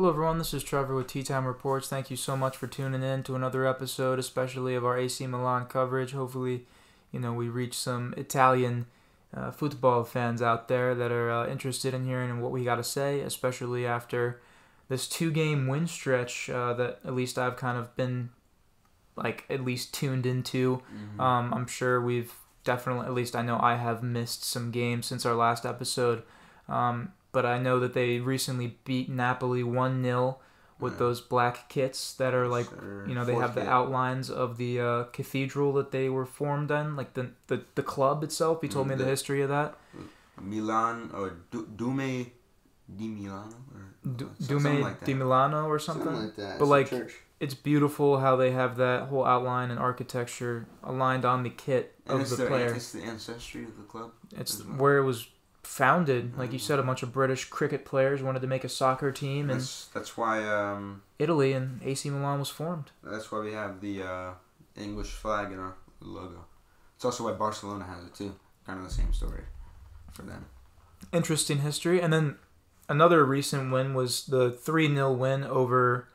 Hello, everyone. This is Trevor with Tea Time Reports. Thank you so much for tuning in to another episode, especially of our AC Milan coverage. Hopefully, you know, we reach some Italian uh, football fans out there that are uh, interested in hearing what we got to say, especially after this two game win stretch uh, that at least I've kind of been like at least tuned into. Mm-hmm. Um, I'm sure we've definitely, at least I know I have missed some games since our last episode. Um, but I know that they recently beat Napoli 1 0 with Yeah. those black kits that are like, Sure. you know, they have the Forfeit. outlines of the uh, cathedral that they were formed in, like the, the, the club itself. He told Mm, me the the- history of that. Milan or Du- Dume di Milano or Du- so- something Dume like di Milano or something. Something like that. But, It's like, church. It's beautiful how they have that whole outline and architecture aligned on the kit and of the their, player. It's the ancestry of the club. It's where it was founded. Like you Mhm. said, a bunch of British cricket players wanted to make a soccer team and That's that's why um Italy, and AC Milan was formed. that's why we have the uh, English flag in our logo. It's also why Barcelona has it too. Kind of the same story for them. Interesting history. And then another recent win was the 3 0 win over.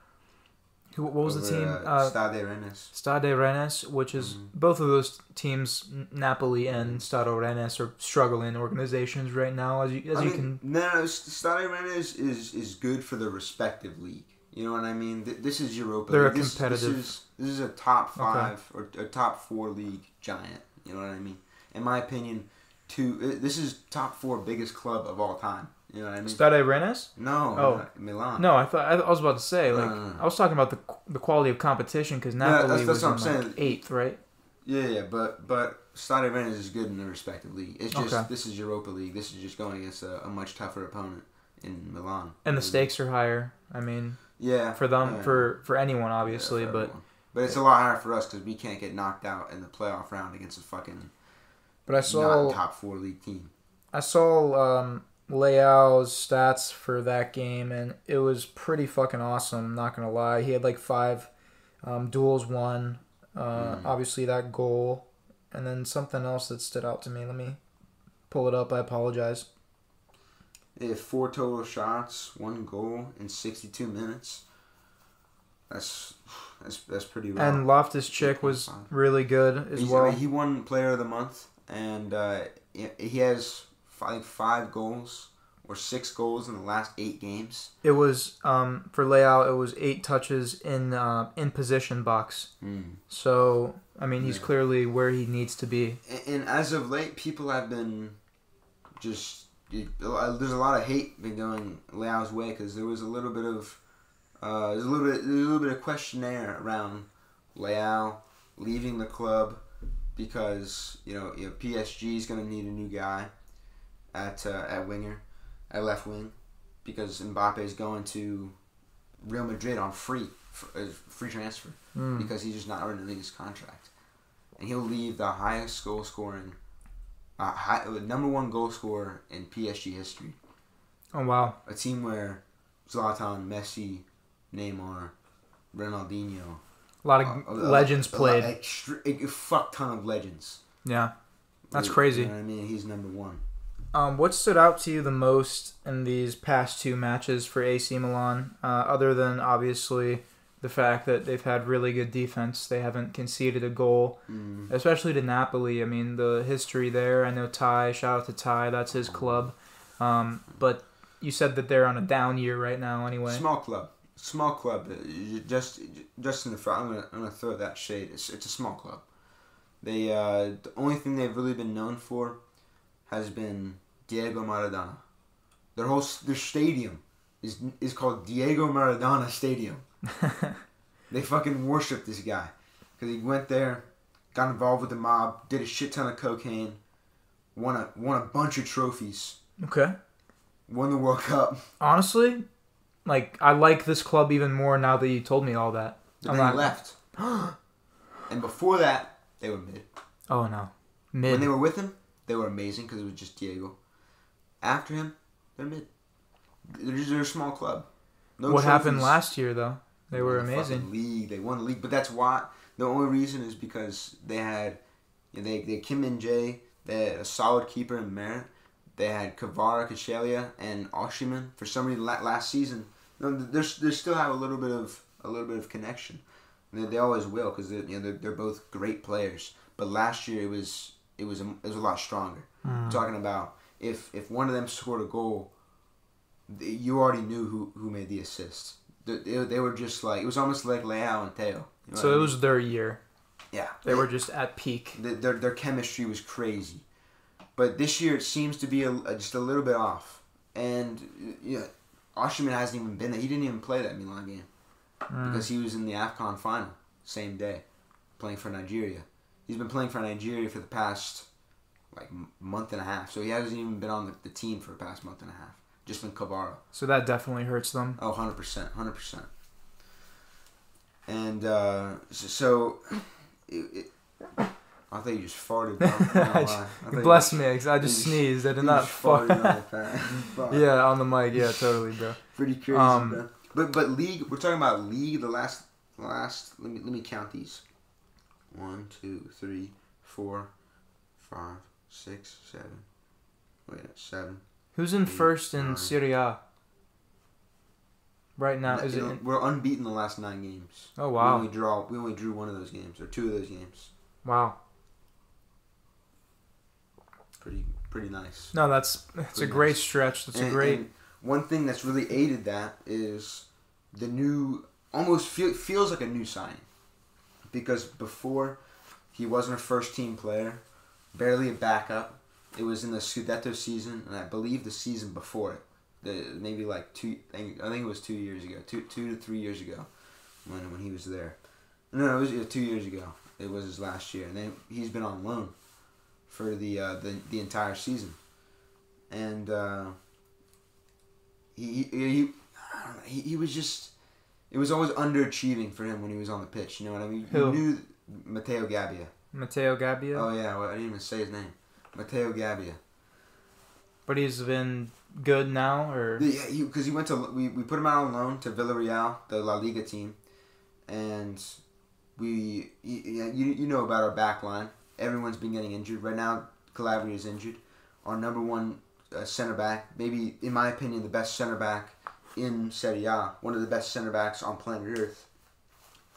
Who, what was the team? Uh, Uh, Stade Rennes. Stade Rennes, which is Mhm. both of those teams, Napoli and Stade Rennes, are struggling organizations right now. As you as I you mean, can, no, no, Stade Rennes is is good for the respective league. You know what I mean? Th- This is Europa. They're a League. This, competitive- This is, this is a top Okay. five or a top four league giant. You know what I mean? In my opinion, two. uh, This is top four biggest club of all time. You know what I mean? Stade Rennes. No, Oh. Milan. No, I thought I, I was about to say like no, no. I was talking about the the quality of competition because Yeah, Napoli that's- that's was what in I'm like saying. eighth, right? Yeah, yeah, but but Stade Rennes is good in the respective league. It's just Okay. this is Europa League. This is just going against a, a much tougher opponent in Milan. And the stakes are higher. I mean, Yeah, for them, yeah. for for anyone, Yeah, obviously, for but everyone. but it's a lot higher for us because we can't get knocked out in the playoff round against a fucking but I saw not top four league team. I saw um, Leao's stats for that game, and it was pretty fucking awesome. Not gonna lie, he had like five um, duels won. Uh, Mm. Obviously, that goal, and then something else that stood out to me. Let me pull it up. I apologize. They four total shots, one goal in sixty two minutes. That's that's that's pretty. Rough. And Loftus-Cheek was really good as He's- well. he won Player of the Month, and uh, he has I think five goals or six goals in the last eight games. It was um, for Leao. It was eight touches in uh, in position box. Mm. So I mean, he's Yeah. clearly where he needs to be. And, and as of late, people have been just there's a lot of hate been going Leao's way because there was a little bit of uh, there's a little bit there's a little bit of questionnaire around Leao leaving the club because you know, you know PSG is going to need a new guy at uh, at winger at left wing because Mbappe is going to Real Madrid on free uh, free transfer Mm. because he's just not renewing his contract, and he'll leave the highest goal scoring, uh, high, uh, number one goal scorer in PSG history. Oh wow! A team where Zlatan, Messi, Neymar, Ronaldinho, A lot of uh, a- a- legends a played. extra- a, a fuck ton of legends. Yeah. That's crazy. You know what I mean? He's number one. Um, what stood out to you the most in these past two matches for AC Milan, uh, other than obviously the fact that they've had really good defense? They haven't conceded a goal, Mm. especially to Napoli. I mean, the history there. I know Ty. Shout out to Ty. That's his club. Um, but you said that they're on a down year right now. Anyway. Small club. Small club. uh, Just, just in the front. I'm gonna, I'm gonna throw that shade. It's, it's a small club. They, uh, the only thing they've really been known for, has been Diego Maradona. Their whole, their stadium, is is called Diego Maradona Stadium. They fucking worship this guy, because he went there, got involved with the mob, did a shit ton of cocaine, won a won a bunch of trophies, okay. won the World Cup. Honestly, like I like this club even more now that you told me all that. But I'm then not- he left. and before that, they were mid. Oh no, mid. When they were with him, they were amazing because it was just Diego. After him, they're mid. They're just they're a small club. No what happened last year though? They were the amazing. League. They won the league, but that's why. The only reason is because they had, you know, they they Kim Min-jae. They had a solid keeper in Meret. They had Kavara, Kachelia, and Osimhen. For some reason, last season there's they still have a little bit of a little bit of connection. They, they always will because you know they're, they're both great players. But last year it was it was a, it was a lot stronger. Mm. Talking about if if one of them scored a goal, you already knew who who made the assist. They, they, they were just like it was almost like Leao and Theo. You know So what I it mean? was their year. yeah. They were just at peak. Th- their their chemistry was crazy. But this year it seems to be a, a- just a little bit off. And yeah, Osimhen hasn't even been there. He didn't even play that Milan game Mm. because he was in the Afcon final same day, playing for Nigeria. He's been playing for Nigeria for the past like month and a half. So he hasn't even been on the, the team for the past month and a half. Just been Kvara. So that definitely hurts them. Oh, 100%. 100%. And uh, so, so it, it, I thought you just farted. Bro. I'm not gonna. I thought you Bless me, 'cause I just sneezed. I did not fart. farted on the fan. Fuck. yeah, on the mic. Yeah, totally, bro. Pretty crazy, Um, bro. But but league, we're talking about league. The last last. Let me let me count these. One, two, three, four, five, six, seven. Wait, seven. Who's in Eight, first in nine. Serie A? Right now, is You it? know, we're unbeaten the last nine games. oh wow! We only draw. We only drew one of those games or two of those games. wow. Pretty pretty nice. No, that's it's a great nice. stretch. That's a great. one thing that's really aided that is the new, almost feel, feels like a new signing, because before he wasn't a first team player, barely a backup. It was in the Scudetto season, and I believe the season before it, the, maybe like two. I think it was two years ago, two two to three years ago, when when he was there. No, it was, it was two years ago. It was his last year, and then he's been on loan for the uh, the the entire season, and. Uh, he he, he, I don't know, he he was just it was always underachieving for him when he was on the pitch. You know what I mean? Who? You knew Matteo Gabbia. Matteo Gabbia, Oh yeah, well, I didn't even say his name. Matteo Gabbia. but he's been good now, or Yeah, because he, went to we, we put him out on loan to Villarreal, the La Liga team, and we you, you you know about our back line. Everyone's been getting injured right now. Calabria is injured. Our number one uh, center back, maybe in my opinion, the best center back in Serie A, one of the best center backs on planet Earth,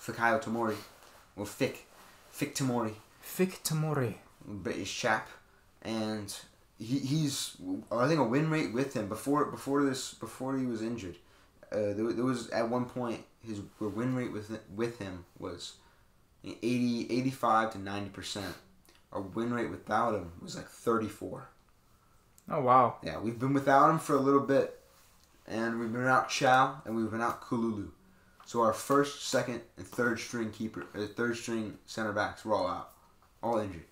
Fikayo Tomori, or Fik, Fik Tomori. Fik Tomori. British chap, and he, he's I think a win rate with him before before this before he was injured. Uh, there, there was at one point his win rate with with him was 80, 85 to ninety percent. Our win rate without him was like thirty four. Oh wow, Yeah, we've been without him for a little bit, and we've been out Thiaw and we've been out Kalulu. So our first, second, and third string keeper, uh, third string center backs were all out, all injured.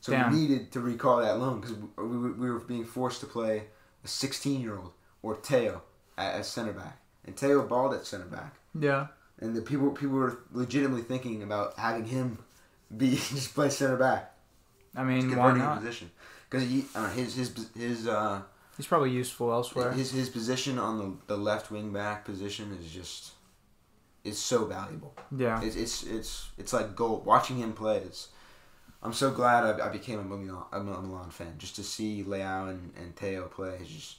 So Damn. we needed to recall that loan because we, we, we were being forced to play a 16 year old or Theo at, center back, and Theo balled at center back, yeah. and the people people were legitimately thinking about having him be just play center back, I mean, why not? position because uh, his his his uh. He's probably useful elsewhere. His his position on the, the left wing back position is just is so valuable. Yeah, It's it's it's it's like gold. Watching him play is. I'm so glad I, I became a Milan, a Milan fan just to see Leao and, and Theo play. Is just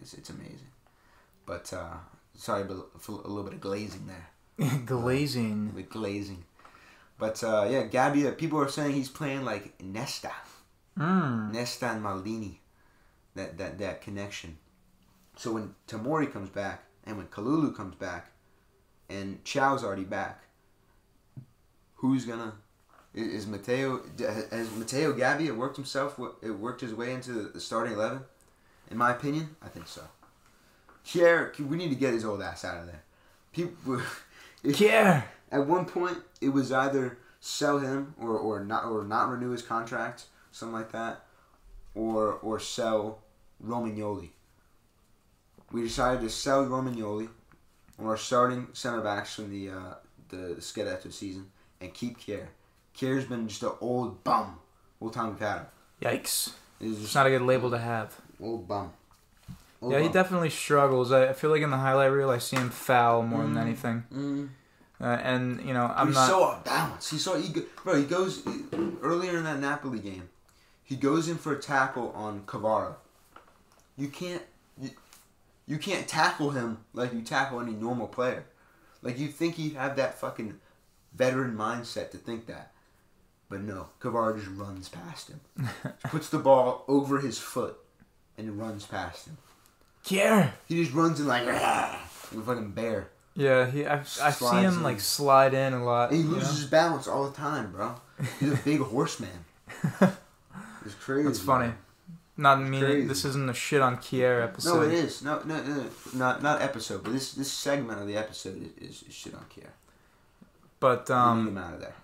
it's, it's amazing. But uh, sorry, but for a little bit of glazing there, glazing. with glazing. But uh, yeah, Gabby, People are saying he's playing like Nesta, Mm. Nesta and Maldini, that that that connection. So when Tomori comes back and when Kalulu comes back, and Thiaw's already back, who's gonna? i- Is Mateo has Matteo Gabbia worked himself? It worked his way into the starting eleven. In my opinion, I think so. Kjær, we need to get his old ass out of there. People, Yeah. at one point, it was either sell him or, or not or not renew his contract, something like that, or or sell Romagnoli. We decided to sell Romagnoli, on our starting center backs from the uh, the Scudetto season, and keep Kjær. Kjær's been just an old bum. Old time we've had him. Yikes. It's not a good label to have. old bum. Old Yeah, he definitely struggles. I I feel like in the highlight reel, I see him foul more than Mm. anything. Mm. Uh, and you know, I'm he's not. so off balance. He's so he go, bro. He goes earlier in that Napoli game. He goes in for a tackle on Kvara. You can't. You, You can't tackle him like you tackle any normal player. Like you think he'd have that fucking veteran mindset to think that. But no, Kavar just runs past him. puts the ball over his foot and runs past him. Kjær. He just runs in like, "Rah," like a fucking bear. Yeah, he. I, I see him in. like slide in a lot. And he you loses know? his balance all the time, bro. He's a big horseman. It's crazy. That's funny. Not It's meaning crazy. this isn't a shit on Kjær episode. No, it is. No, no, no, not not episode, but this this segment of the episode is, is, shit on Kjær. But Um, um, him out of there.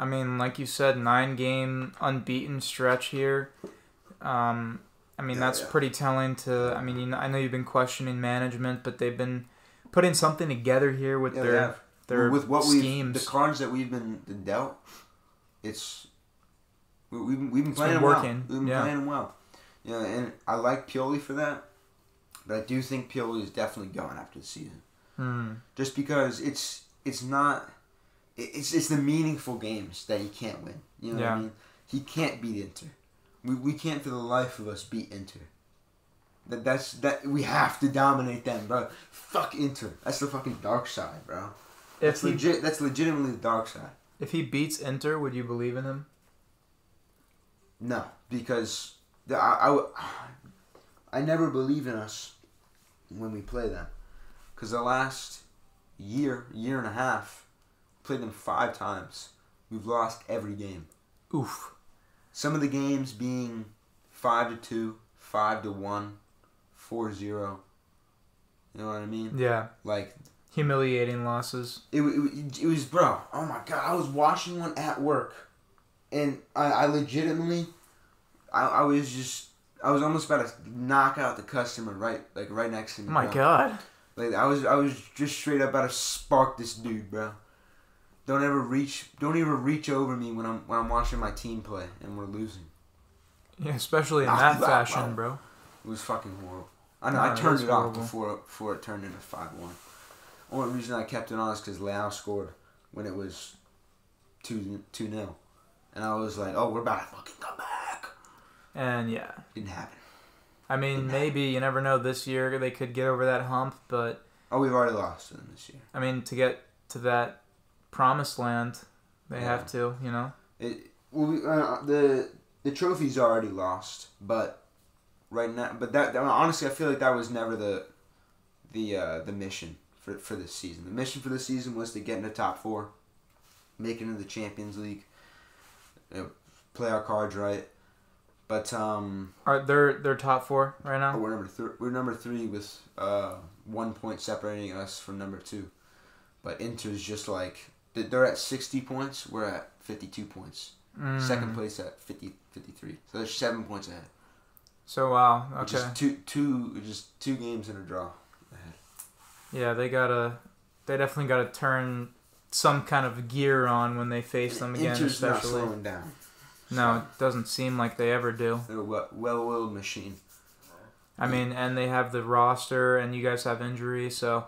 I mean, like you said, nine game unbeaten stretch here. Um, I mean, Yeah, that's yeah. pretty telling. To I mean, you know, I know you've been questioning management, but they've been putting something together here with Yeah, their their with what we schemes. the cards that we've been dealt, it's we, we've been, we've been It's playing been well. working, We've been yeah. playing well. Yeah, and I like Pioli for that, but I do think Pioli is definitely going after the season. Hmm. just because it's it's not it's it's the meaningful games that he can't win. You know what I mean? He can't beat Inter. We we can't for the life of us beat Inter. That that's that we have to dominate them, bro. Fuck Inter. That's the fucking dark side, bro. If That's he legit. That's legitimately the dark side. if he beats Inter, would you believe in him? No, because I, I, I never believe in us when we play them. Because the last year, year and a half, played them five times. We've lost every game. Oof. Some of the games being five to two, five to one, four zero. You know what I mean? Yeah. Like Humiliating losses. it, it, it was, bro. Oh my god! I was watching one at work, and I, I legitimately, I, I was just, I was almost about to knock out the customer right, like right next to me. Oh my bro. god. Like I was, I was just straight up about to spark this dude, bro. Don't ever reach, don't even reach over me when I'm when I'm watching my team play and we're losing. Yeah, especially in Knock that ah, ah. fashion, bro. It was fucking horrible. I know. No, I turned it off horrible. before before it turned into five one. Only reason I kept it on is because Leao scored when it was two two nil, and I was like, "Oh, we're about to fucking come back." And yeah, Didn't happen. I mean, maybe you never know. This year they could get over that hump, but Oh, we've already lost to them this year. I mean, to get to that promised land, they Yeah. have to, you know. It well, we, uh, the the trophy's already lost, but right now, but that honestly, I feel like that was never the the uh, the mission for for this season. The mission for this season was to get in the top four, make it into the Champions League, you know, play our cards right. But um, Are they're they're top four right now? we're number three. We're number three with uh, one point separating us from number two. But Inter's just like they're at sixty points. We're at fifty two points. Mm. Second place at 50, 53. So they're seven points ahead. So wow, okay, is two two just two games in a draw ahead. yeah, they gotta, they definitely gotta turn some kind of gear on when they face them again, Inter's not slowing down. No, it doesn't seem like they ever do. They're a well- well-oiled machine. I mean, and they have the roster, and you guys have injury, so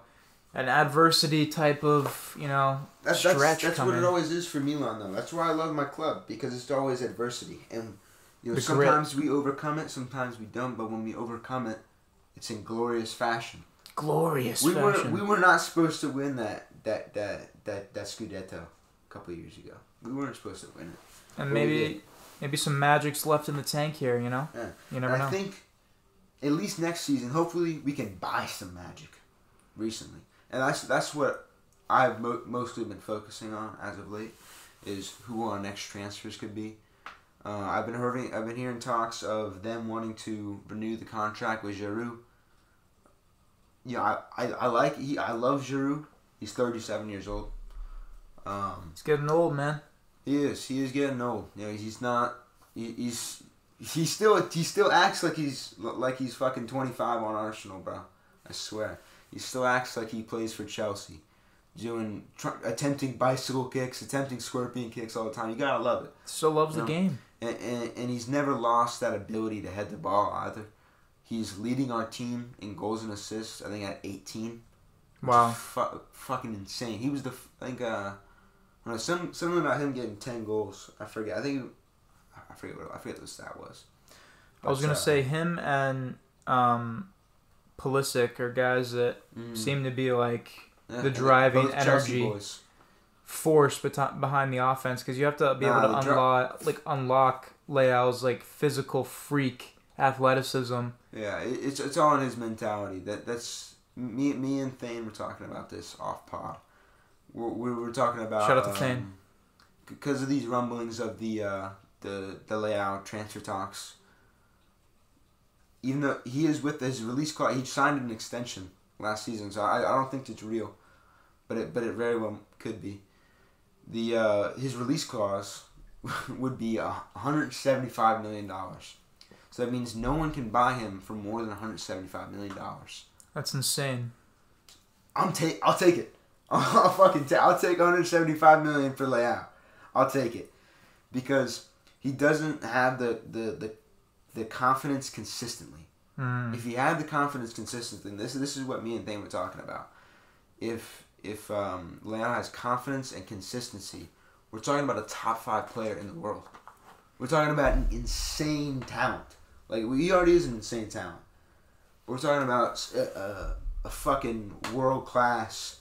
an adversity type of you know That's stretch that's, that's what it always is for Milan though. That's why I love my club because it's always adversity and you know The grit. sometimes we overcome it, sometimes we don't. But when we overcome it, it's in glorious fashion. glorious we were we were not supposed to win that that that that that Scudetto a couple of years ago. We weren't supposed to win it. and we maybe maybe some magic's left in the tank here. You know, Yeah. you never and I think at least next season, hopefully, we can buy some magic. Recently, and that's that's what I've mo- mostly been focusing on as of late is who our next transfers could be. Uh, I've been hearing I've been hearing talks of them wanting to renew the contract with Giroud. Yeah, I, I, I like he I love Giroud. He's thirty seven years old. Um, He's getting old, man. he is. He is getting old. You know, he's not. He, he's. He still. He still acts like he's like he's fucking twenty five on Arsenal, bro. I swear. He still acts like he plays for Chelsea, doing tr- attempting bicycle kicks, attempting scorpion kicks all the time. You gotta love it. Still loves No. the game. And, and and he's never lost that ability to head the ball either. He's leading our team in goals and assists. I think at eighteen. Wow. Fu- fucking insane. He was the I think uh, I know, some something about him getting ten goals. I forget. I think I forget what I forget what the stat was. I was gonna uh, say him and um, Pulisic are guys that Mm. seem to be like Yeah, the driving energy. force behind the offense because you have to be Nah, able to dri- unlock like unlock Leao's like physical freak athleticism. Yeah, it's it's all in his mentality. That that's me. Me and Thane were talking about this off pod. We're, were talking about Shout out to Thane. because of these rumblings of the uh, the the Leao transfer talks. Even though he is with his release clause, he signed an extension last season, so I, I don't think it's real, but it but it very well could be. The uh, his release clause would be a hundred seventy five million dollars. So that means no one can buy him for more than 175 million dollars. That's insane. I'm take. I'll take it. I'll fucking. Ta- I'll take 175 million for Leao. I'll take it because he doesn't have the the the, the confidence consistently. Mm. If he had the confidence consistently, this this is what me and Thane were talking about. If if um, Leao has confidence and consistency, we're talking about a top five player in the world. We're talking about an insane talent. Like he already is an insane talent. We're talking about a, a, a fucking world class,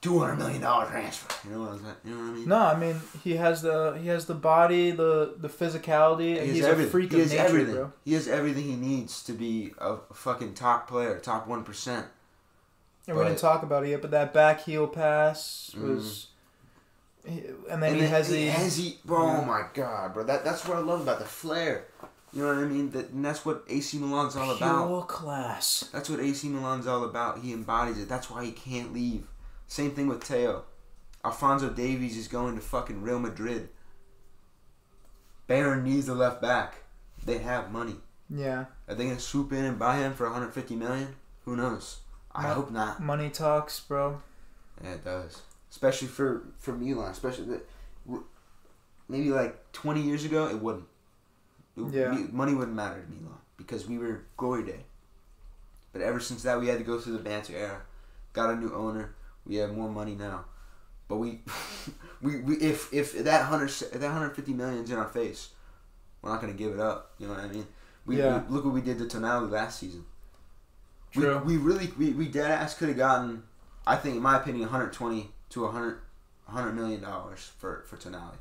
two hundred million dollar transfer. You know what I'm saying? You know what I mean? No, I mean he has the he has the body, the the physicality, and He has he's a everything. freak he of nature, everything. bro. He has everything he needs to be a fucking top player, top one percent. And we didn't talk about it yet, but that back heel pass Mm. was, he- and then he has the has he, bro. Yeah. Oh my god, bro. That that's what I love about the flair. You know what I mean? That and that's what AC Milan's all about. pure class. That's what AC Milan's all about. He embodies it. That's why he can't leave. Same thing with Theo. Alphonso Davies is going to fucking Real Madrid. Bayern needs a left back. They have money. Yeah, Are they gonna swoop in and buy him for 150 million? Who knows? I hope not. money talks, bro. Yeah, it does. Especially for for Milan. Especially that, maybe like 20 years ago, it wouldn't. It- Yeah. money wouldn't matter to Milan because we were glory day. But ever since that, we had to go through the banter era. Got a new owner. We have more money now. But we, we, we if if that hundred that 150 million's in our face, we're not gonna give it up. You know what I mean? We, Yeah. we look what we did to Tonali last season. We, True. we really we, we dead ass could have gotten I think in my opinion 120 to 100 100 million dollars for for Tonali.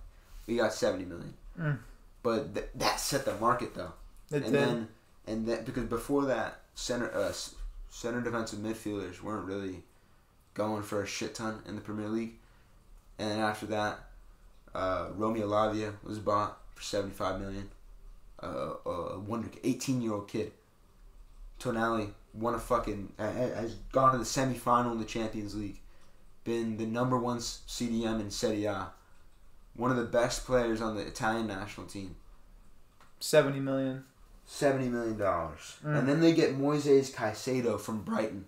We got 70 million. Mm. But th- that set the market though. It and did. then and then because before that center uh, center defensive midfielders weren't really going for a shit ton in the Premier League. And then after that uh, Romeo Lavia was bought for 75 million. Uh, a wonder 18 year old kid. Tonali won a fucking ha- ha- has gone to the semifinal in the Champions League, been the number one CDM in Serie A, one of the best players on the Italian national team. Seventy million. Seventy million dollars, Mm. and then they get Moises Caicedo from Brighton.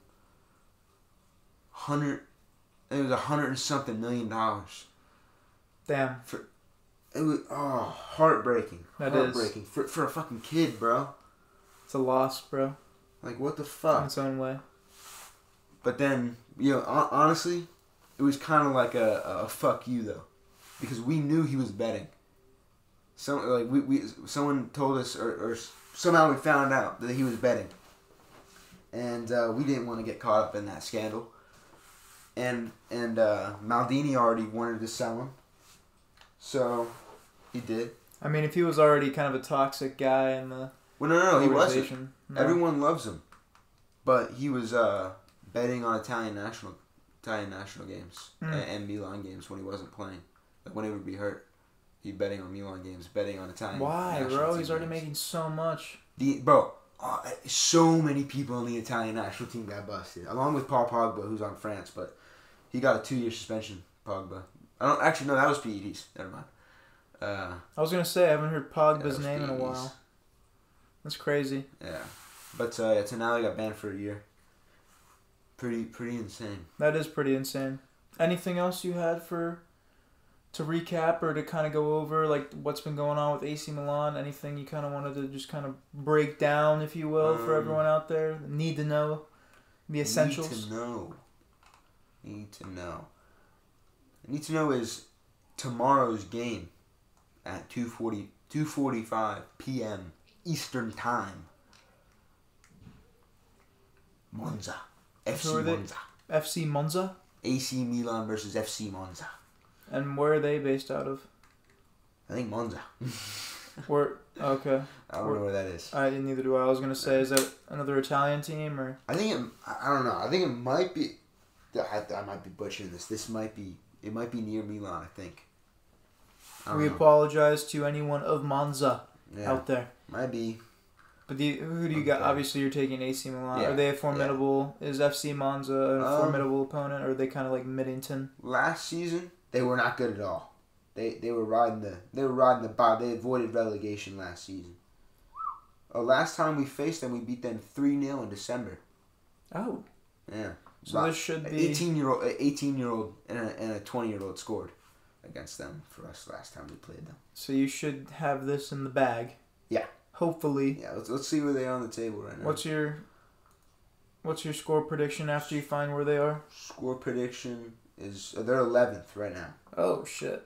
Hundred, it was a hundred and something million dollars. Damn. For It was oh heartbreaking, That is. heartbreaking for for a fucking kid, bro. It's a loss, bro. Like what the fuck? In its own way. But then, you know, honestly, it was kind of like a, a fuck you though, because we knew he was betting. Some like we, we someone told us or, or somehow we found out that he was betting, and uh, we didn't want to get caught up in that scandal. And and uh, Maldini already wanted to sell him, so he did. I mean, if he was already kind of a toxic guy in the Well, no, no, no, he wasn't. no. Everyone loves him, but he was uh, betting on Italian national Italian national games Mm. and, and Milan games when he wasn't playing. Like when he would be hurt, he'd betting on Milan games, betting on Italian. Why, bro? He's already games. making so much. the bro. Uh, so many people in the Italian national team got busted, along with Paul Pogba, who's on France, but he got a two-year suspension. Pogba. I don't actually no, that was PEDs. Never mind. Uh, I was gonna say I haven't heard Pogba's was name in a while. That's crazy. Yeah, but uh, yeah, Tonali got banned for a year. Pretty pretty insane. That is pretty insane. Anything else you had for to recap or to kind of go over like what's been going on with AC Milan? Anything you kind of wanted to just kind of break down, if you will, for Um, everyone out there need to know the essentials? Need to know. Need to know. Need to know is tomorrow's game at 2:40 2:45 p.m. Eastern Time. Monza. FC? Monza. FC Monza. AC Milan versus FC Monza. And where are they based out of? I think Monza. Where? Okay. I don't know where that is. I didn't neither do I. I was gonna say, is that another Italian team or? I think it. I I don't know. I think it might be. I, I might be butchering this. This might be. It might be near Milan. I think. I We know. apologize to anyone of Monza Yeah, out there. might be. But the, who do you got? Obviously, you're taking AC Milan. Yeah, Are they a formidable? Is FC Monza a Um, formidable opponent, or are they kind of like Middington? Last season, they were not good at all. They they were riding the they were riding the bar. They avoided relegation last season. Uh, last time we faced them, we beat them three 0 in December. Oh, Yeah. So this should be. eighteen year old, eighteen year old, and a and a twenty year old scored against them for us last time we played them. So you should have this in the bag. Yeah. Hopefully. Yeah, let's, let's see where they are on the table right now. What's your What's your score prediction after you find where they are? score prediction? Is uh, they're eleventh right now. Oh shit.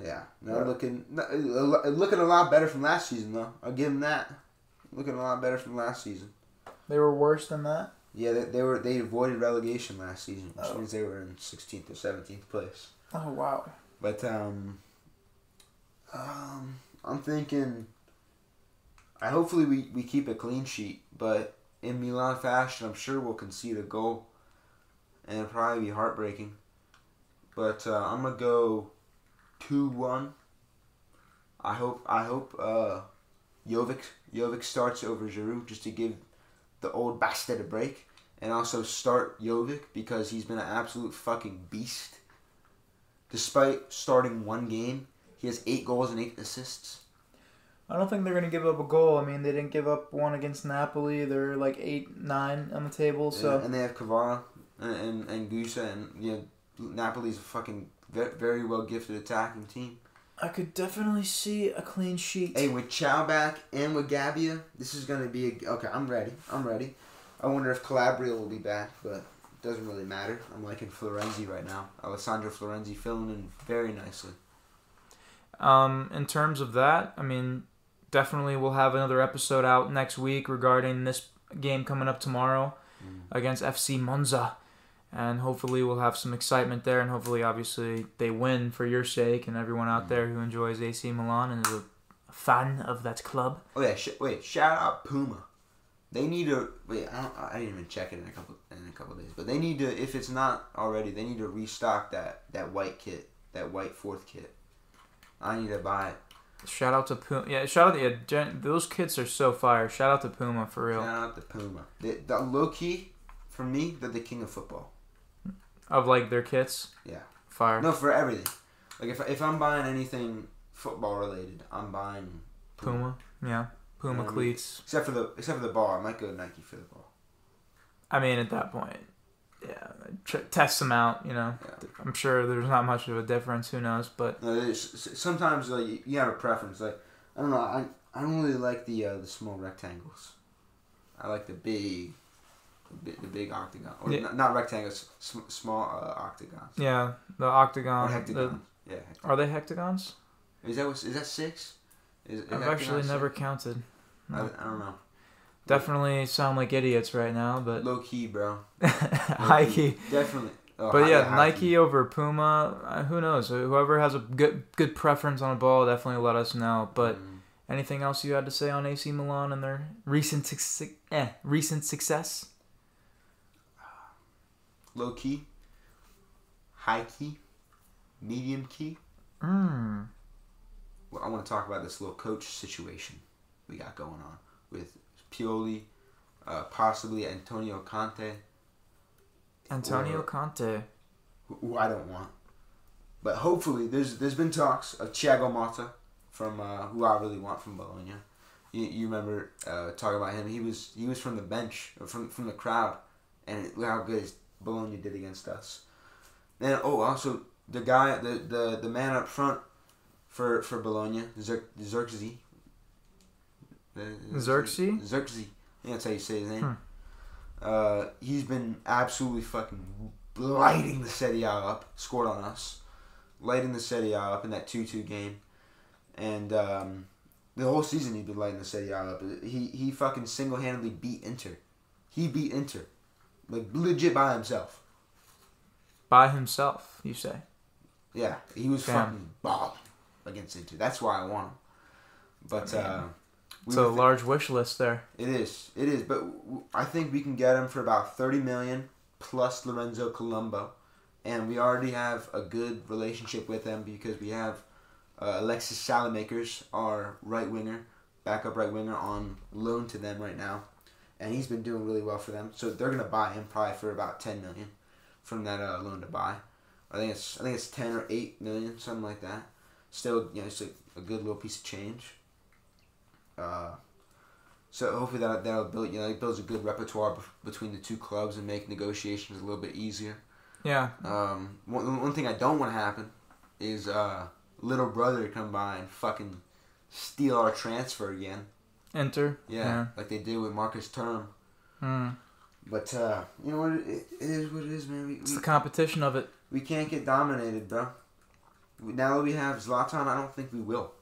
Yeah, not Yeah. looking not, looking a lot better from last season though. I'll give them that. Looking a lot better from last season. They were worse than that. Yeah, they, they were they avoided relegation last season, which Oh. means they were in sixteenth or seventeenth place. Oh wow. But um, um, I'm thinking. I hopefully we, we keep a clean sheet, but in Milan fashion, I'm sure we'll concede a goal, and it'll probably be heartbreaking. But uh, I'm gonna go two one. I hope I hope uh, Jovic Jovic starts over Giroud just to give the old bastard a break, and also start Jovic because he's been an absolute fucking beast. Despite starting one game, he has eight goals and eight assists. I don't think they're gonna give up a goal. I mean, they didn't give up one against Napoli. They're like eight, nine on the table. So Yeah, and they have Kvara and and, and Gusa and you know Napoli's a fucking very well gifted attacking team. I could definitely see a clean sheet. Hey, with Thiaw back and with Gabbia, this is gonna be a, okay. I'm ready. I'm ready. I wonder if Calabria will be back, but it doesn't really matter. I'm liking Florenzi right now. Alessandro Florenzi filling in very nicely. Um, in terms of that, I mean, definitely we'll have another episode out next week regarding this game coming up tomorrow against FC Monza. And hopefully we'll have some excitement there, and hopefully, obviously, they win for your sake and everyone out mm. there who enjoys AC Milan and is a fan of that club. Oh yeah, sh- wait. Shout out Puma. They need to wait. I don't. I didn't even check it in a couple in a couple days, but they need to. If it's not already, they need to restock that that white kit, that white fourth kit. I need to buy it. Shout out to Puma. Yeah, shout out. Yeah, gen- those kits are so fire. Shout out to Puma for real. Shout out to Puma. The, the low key, for me, they're the king of football. Of like their kits. Yeah. Fire. No, for everything. Like if if I'm buying anything football related, I'm buying Puma. Yeah. Puma You know what I mean? cleats. Except for the except for the ball, I might go Nike for the ball. I mean, at that point, yeah, tr- test them out. You know, Yeah. I'm sure there's not much of a difference. Who knows? But No, sometimes like you- you have a preference. Like I don't know. I I don't really like the uh, the small rectangles. I like the big, the big, the big octagon or Yeah. not, not rectangles, sm- small uh, octagons. yeah, the Or octagon. The, hectagons. yeah. hectagon. are they hectagons? Is that is that six? Is, is I've actually six? never counted. I, I don't know. Definitely sound like idiots right now, but Low key, bro. high key. Definitely. Oh, But high- yeah, high Nike key. over Puma. Uh, who knows? Whoever has a good good preference on a ball, definitely let us know. But Mm. anything else you had to say on AC Milan and their recent eh, recent success? Low key, high key, medium key. Mm. Well, I want to talk about this little coach situation we got going on with Pioli, uh, possibly Antonio Conte, Antonio Or- Conte. who, I don't want, but hopefully there's there's been talks of Thiago Motta from uh, who I really want from Bologna. You, you remember uh, talking about him? He was he was from the bench from from the crowd, and look how good his Bologna did against us. And oh, also the guy, the the, the man up front for for Bologna, Zer, Zirkzee. Xerxes? Xerxes. That's how you say his name. Hmm. Uh, he's been absolutely fucking lighting the Serie A up. Scored on us, lighting the Serie A up in that two-two game, and um, the whole season he's been lighting the Serie A up. He he fucking single-handedly beat Inter. He beat Inter, like legit by himself. By himself, you say? Yeah, he was Damn. fucking balling against Inter. That's why I want him. But I mean, uh, we It's a large wish list there. It is. It is. But w- I think we can get him for about thirty million plus Lorenzo Colombo, and we already have a good relationship with them because we have uh, Alexis Saelemaekers, our right winger, backup right winger, on loan to them right now, and he's been doing really well for them. So they're gonna buy him probably for about ten million from that uh, loan to buy. I think it's I think it's ten or eight million, something like that. Still, you know, it's a, a good little piece of change. Uh, so hopefully that that'll build you know it builds a good repertoire bef- between the two clubs and make negotiations a little bit easier. Yeah. Um, one, one thing I don't want to happen is uh, little brother come by and fucking steal our transfer again. Inter. Yeah, like they did with Marcus Thuram. Mm. But uh, you know what? It, it is what it is, man. We, It's we, the competition of it. we can't get dominated, bro. Now that we have Zlatan, I don't think we will.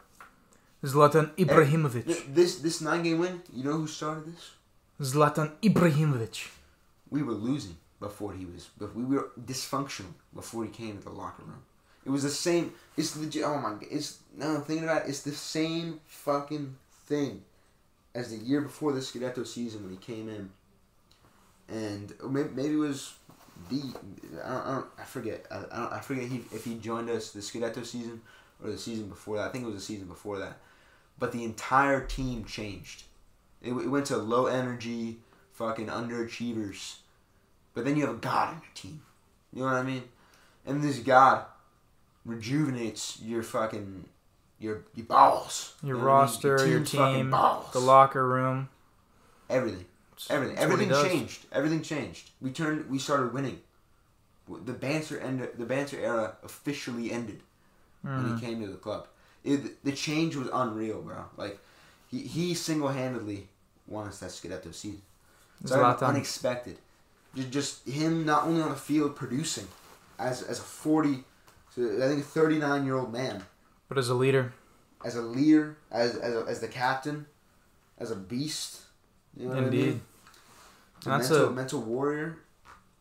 Zlatan Ibrahimovic. Th- This this nine game win, you know who started this? Zlatan Ibrahimovic. we were losing before he was but we were dysfunctional before he came to the locker room it was the same it's legit oh my god it's no I'm thinking about it it's the same fucking thing as the year before the Scudetto season when he came in. And maybe, maybe it was the I, don't, I, don't, I forget. I, I, don't, I forget he, if he joined us the Scudetto season or the season before that. I think it was the season before that. But the entire team changed. It, it went to low energy fucking underachievers. But then you have a God in your team. You know what I mean? And this God rejuvenates your fucking your your balls. Your You know what I mean? roster, your fucking team, balls. The locker room. everything, everything, everything changed. Everything changed. We turned. We started winning. The banter end. The banter era officially ended when Mm. he came to the club. It, the change was unreal, bro. Like he he single handedly won us that Scudetto season. It's Zlatan. unexpected. Ju- Just him not only on the field producing, as as a forty, so I think a thirty nine year old man, But as a leader, as a leader, as as, a, as the captain, as a beast. You know what I mean? indeed. A That's mental, a- mental warrior.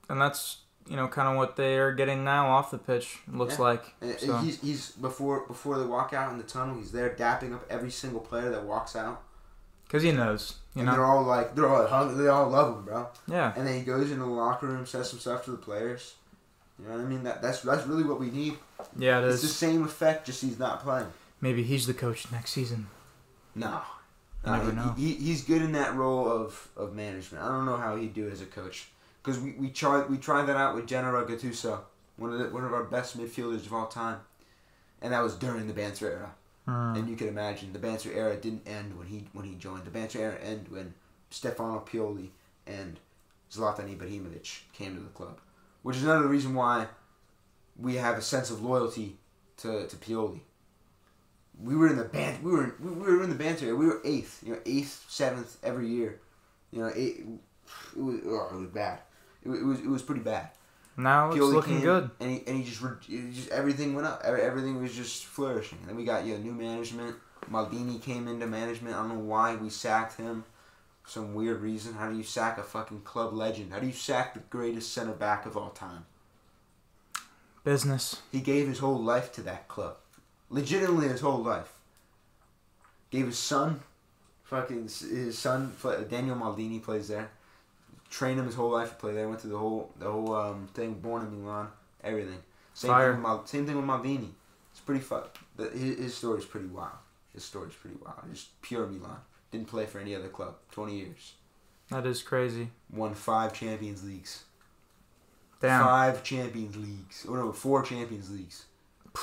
And that's, you know, kind of what they are getting now off the pitch, it looks Yeah. like. So, he's he's before before they walk out in the tunnel. He's there dapping up every single player that walks out. because he knows, you and know? they're all like they're all hung, they all love him, bro. Yeah. And then he goes into the locker room, says some stuff to the players. You know what I mean? That that's that's really what we need. Yeah, it It's the same effect, just he's not playing. Maybe he's the coach next season. No. You never he- know. He, he's good in that role of, of management. I don't know how he'd do it as a coach. Because we, we tried we tried that out with Gennaro Gattuso, one of the, one of our best midfielders of all time, and that was during the Banter era. Mm. And you can imagine the Banter era didn't end when he when he joined. The Banter era ended when Stefano Pioli and Zlatan Ibrahimovic came to the club, which is another reason why we have a sense of loyalty to, to Pioli. We were in the band. We were we were in the banter. era. We were eighth. You know, eighth, seventh every year. You know, eight, it was oh, it was bad. It, it was it was pretty bad. Now it's looking good. and he and he just, it just everything went up. Everything was just flourishing. And then we got you know, new management. Maldini came into management. I don't know why we sacked him. Some weird reason. How do you sack a fucking club legend? How do you sack the greatest center back of all time? Business. He gave his whole life to that club. Legitimately his whole life. Gave his son, fucking his son, Daniel Maldini plays there. Trained him his whole life to play there. Went through the whole the whole um, thing. Born in Milan, everything. Same Fire. thing with Mal- same thing with Maldini. It's pretty fu- the, his, his story's pretty wild. His story's pretty wild. Just pure Milan. Didn't play for any other club. Twenty years. That is crazy. Won five Champions Leagues. Damn. Five Champions Leagues. Oh no, four Champions Leagues.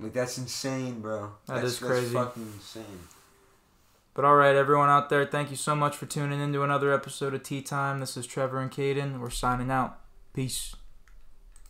Like that's insane, bro. That that's, is crazy. That's fucking insane. But all right, everyone out there, thank you so much for tuning in to another episode of Tea Time. This is Trevor and Kayden. We're signing out. Peace.